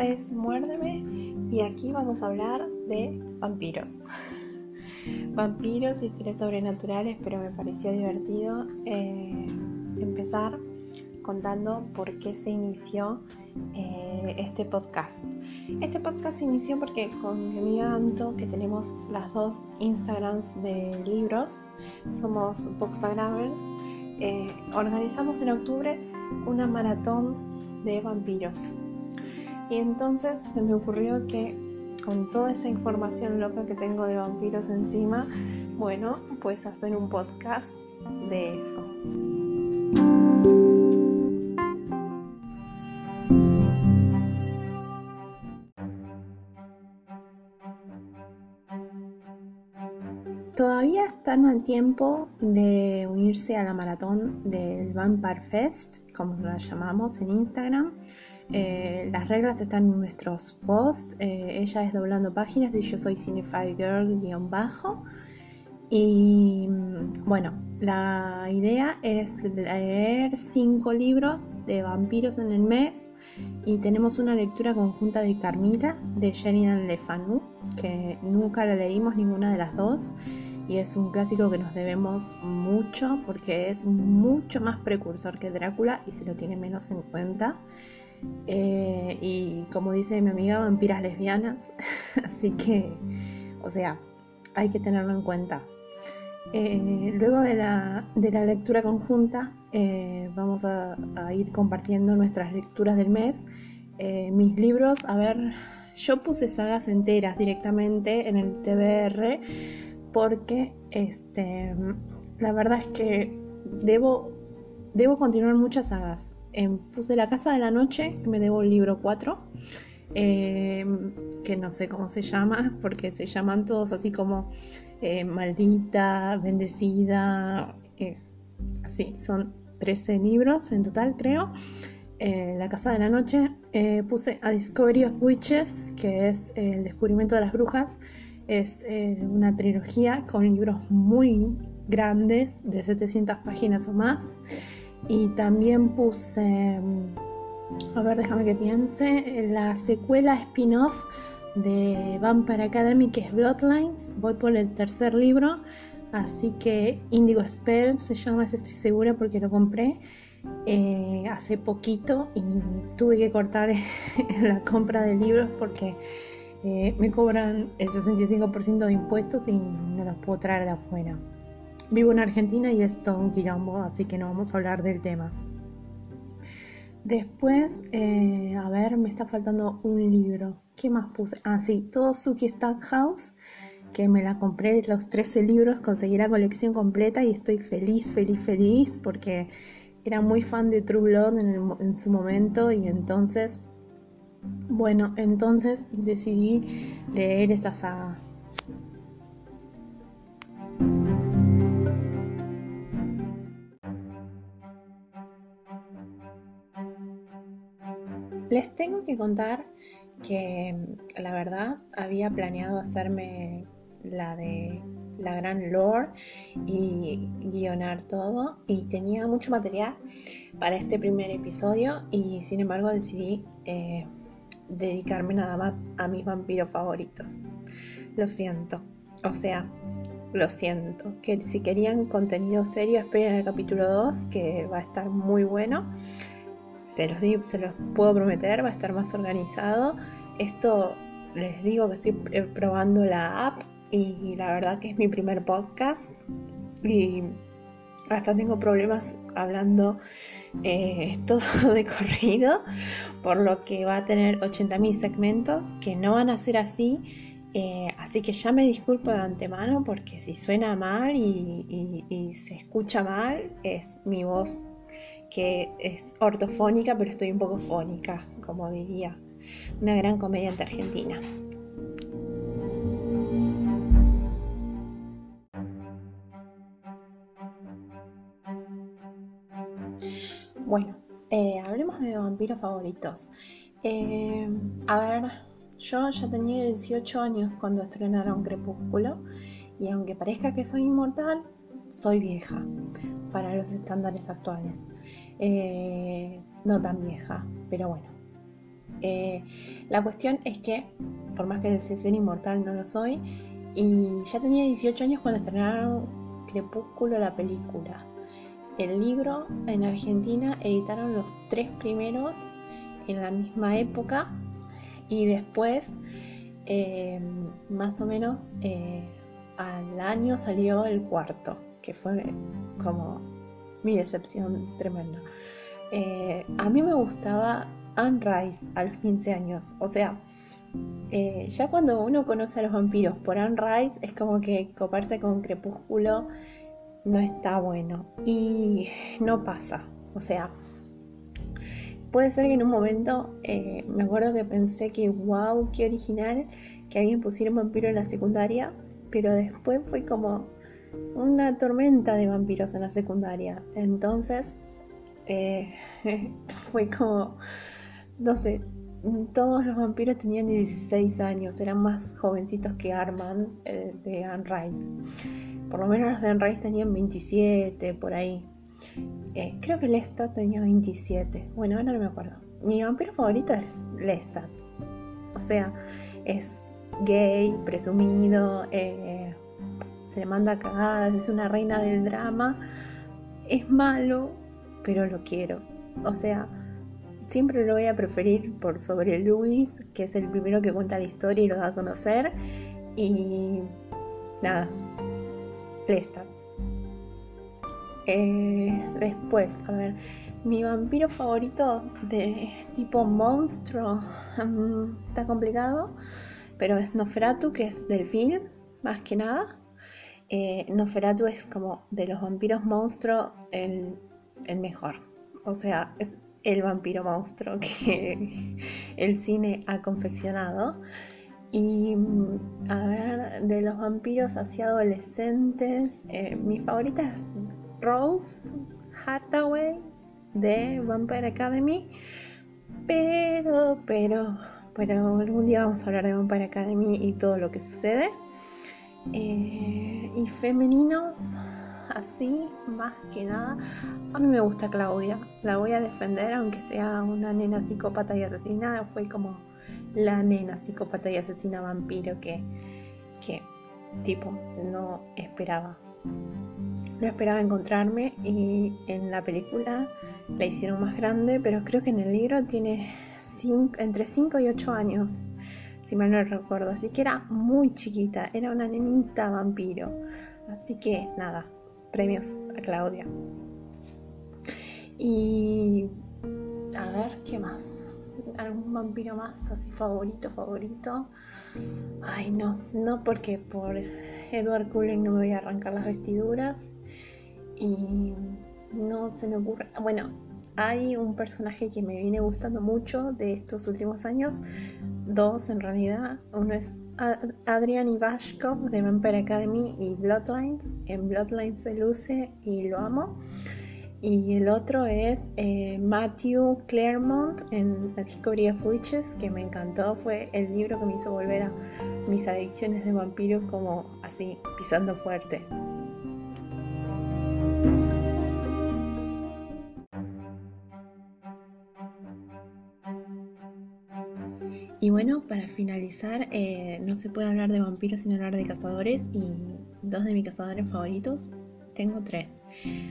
Es Muérdeme y aquí vamos a hablar de vampiros. vampiros y historias sobrenaturales, pero me pareció divertido eh, empezar contando por qué se inició eh, este podcast. Este podcast se inició porque con mi amiga Anto, que tenemos las dos Instagrams de libros, somos Bookstagrammers, eh, organizamos en octubre una maratón de vampiros. Y entonces se me ocurrió que con toda esa información loca que tengo de vampiros encima, bueno, pues hacer un podcast de eso. Todavía están a tiempo de unirse a la maratón del Vampire Fest, como la llamamos en Instagram. Eh, las reglas están en nuestros posts. Eh, ella es doblando páginas y yo soy Cinefy Girl-bajo. Y mm, bueno, la idea es leer cinco libros de vampiros en el mes y tenemos una lectura conjunta de Carmila de Sheridan Le Fanu, que nunca la leímos ninguna de las dos y es un clásico que nos debemos mucho porque es mucho más precursor que Drácula y se lo tiene menos en cuenta. Eh, y como dice mi amiga, vampiras lesbianas, así que, o sea, hay que tenerlo en cuenta. Eh, luego de la, lectura conjunta, eh, vamos a, a, ir compartiendo nuestras lecturas del mes. mis libros, a ver, yo puse sagas enteras directamente en el TBR porque este, la verdad es que debo, debo continuar muchas sagas. Puse La Casa de la Noche, me debo el libro 4, em, que no sé cómo se llama, porque se llaman todos así como eh, Maldita, Bendecida, eh, así, son 13 libros en total creo. Eh, la Casa de la Noche, puse A Discovery of Witches, que es el descubrimiento de las brujas, es una trilogía con libros muy grandes, de 700 páginas o más. Y también puse, a ver, déjame que piense, la secuela spin-off de Vampire Academy que es Bloodlines. Voy por el tercer libro, así que Indigo Spell se llama, estoy segura porque lo compré. Eh, hace poquito y tuve que cortar la compra de libros porque eh, me cobran el 65% de impuestos y no los puedo traer de afuera. Vivo en Argentina y es todo un quilombo, así que no vamos a hablar del tema. Después, eh, a ver, me está faltando un libro. ¿Qué más puse? Ah, sí, todo Suki Stackhouse, que me la compré los 13 libros, conseguí la colección completa y estoy feliz, feliz, feliz porque era muy fan de True Blood en, en su momento y entonces bueno, entonces decidí leer esa saga. Les tengo que contar que la verdad había planeado hacerme la de la gran lore y guionar todo y tenía mucho material para este primer episodio y sin embargo decidí eh, dedicarme nada más a mis vampiros favoritos. Lo siento. O sea, lo siento. Que si querían contenido serio, esperen el capítulo 2, que va a estar muy bueno. Se los, digo, se los puedo prometer, va a estar más organizado. Esto les digo que estoy eh, probando la app y la verdad que es mi primer podcast. Y hasta tengo problemas hablando eh, todo de corrido, por lo que va a tener 80.000 segmentos que no van a ser así. Eh, así que ya me disculpo de antemano porque si suena mal y, se escucha mal es mi voz que es ortofónica pero estoy un poco fónica, como diría una gran comediante argentina. Bueno, eh, hablemos de vampiros favoritos. Eh, a ver, yo ya tenía 18 años cuando estrenaron Crepúsculo y aunque parezca que soy inmortal, soy vieja para los estándares actuales. Eh, no tan vieja, pero bueno. Eh, la cuestión es que, por más que desee ser inmortal, no lo soy. Y ya tenía 18 años cuando estrenaron Crepúsculo la película. El libro en Argentina editaron los tres primeros en la misma época y después, eh, más o menos, al año salió el cuarto, que fue como mi decepción tremenda. Eh, a mí me gustaba Anne Rice a los 15 años, o sea, ya cuando uno conoce a los vampiros por Anne Rice es como que coparse con Crepúsculo no está bueno y no pasa, o sea, puede ser que en un momento eh, me acuerdo que pensé que wow, qué original que alguien pusiera un vampiro en la secundaria, pero después fue como una tormenta de vampiros en la secundaria. Entonces eh, fue como, no sé, todos los vampiros tenían 16 años, eran más jovencitos que Armand eh, de Anne Rice. Por lo menos los de Anne Rice tenían 27, por ahí. Eh, creo que Lestat tenía 27. Bueno, ahora no me acuerdo. Mi vampiro favorito es Lestat. O sea, es gay, presumido, eh, se le manda cagadas, es una reina del drama. Es malo, pero lo quiero. O sea, siempre lo voy a preferir por sobre Luis, que es el primero que cuenta la historia y lo da a conocer. Y nada, Lestat. Eh, después, a ver, mi vampiro favorito de tipo monstruo mm, está complicado, pero es Noferatu, que es del film, más que nada. Eh, Noferatu es como de los vampiros monstruo el, el mejor. O sea, es el vampiro monstruo que el cine ha confeccionado. Y mm, a ver, de los vampiros así adolescentes, eh, mi favorita es Rose Hathaway de Vampire Academy. Pero, pero, pero algún día vamos a hablar de Vampire Academy y todo lo que sucede. Eh, y femeninos, así, más que nada. A mí me gusta Claudia. La voy a defender, aunque sea una nena psicópata y asesina. Fue como la nena psicópata y asesina vampiro que, que tipo, no esperaba no esperaba encontrarme y en la película la hicieron más grande, pero creo que en el libro tiene entre 5 y 8 años, si mal no recuerdo. Así que era muy chiquita, era una nenita vampiro. Así que nada, premios a Claudia. Y a ver, ¿qué más? ¿Algún vampiro más así favorito, favorito? Ay, no, no porque por Edward Cullen no me voy a arrancar las vestiduras y no se me ocurre. Bueno, hay un personaje que me viene gustando mucho de estos últimos años, dos en realidad. Uno es Adrian Ivashkov de Vampire Academy y Bloodlines. En Bloodlines se luce y lo amo. Y el otro es eh, Matthew Claremont en La Discovery of Witches, que me encantó. Fue el libro que me hizo volver a mis adicciones de vampiros como así, pisando fuerte. Y bueno, para finalizar, eh, no se puede hablar de vampiros sin hablar de cazadores y dos de mis cazadores favoritos, tengo tres.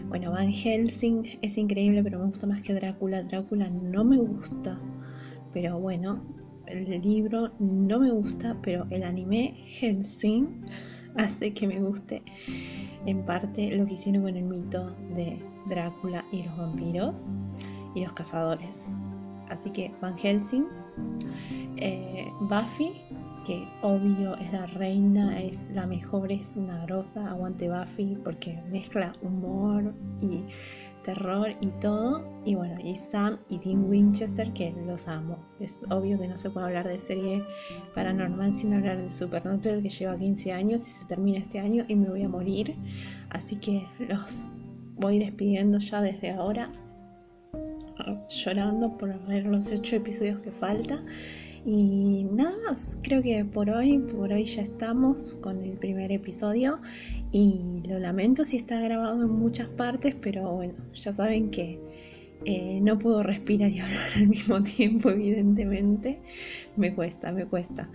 Bueno, Van Helsing es increíble, pero me gusta más que Drácula. Drácula no me gusta, pero bueno, el libro no me gusta, pero el anime Helsing hace que me guste en parte lo que hicieron con el mito de Drácula y los vampiros y los cazadores. Así que Van Helsing eh, Buffy, que obvio es la reina, es la mejor, es una grosa, aguante Buffy porque mezcla humor y terror y todo. Y bueno, y Sam y Dean Winchester, que los amo. Es obvio que no se puede hablar de serie paranormal sin hablar de Supernatural, que lleva 15 años y se termina este año y me voy a morir. Así que los voy despidiendo ya desde ahora llorando por ver los ocho episodios que falta. Y nada más, creo que por hoy, por hoy ya estamos con el primer episodio y lo lamento si está grabado en muchas partes, pero bueno, ya saben que, Eh, no puedo respirar y hablar al mismo tiempo, evidentemente. Me cuesta, me cuesta.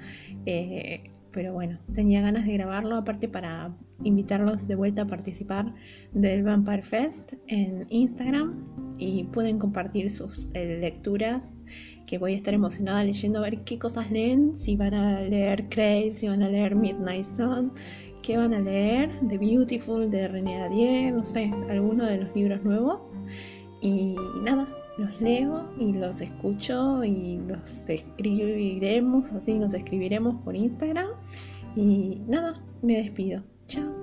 Eh, pero bueno, tenía ganas de grabarlo, aparte para invitarlos de vuelta a participar del Vampire Fest en Instagram y pueden compartir sus eh, lecturas que voy a estar emocionada leyendo a ver qué cosas leen, si van a leer Crave, si van a leer Midnight Sun, qué van a leer, The Beautiful de René Adier, no sé, alguno de los libros nuevos. Y nada, los leo y los escucho y los escribiremos, así nos escribiremos por Instagram. Y nada, me despido. Chao.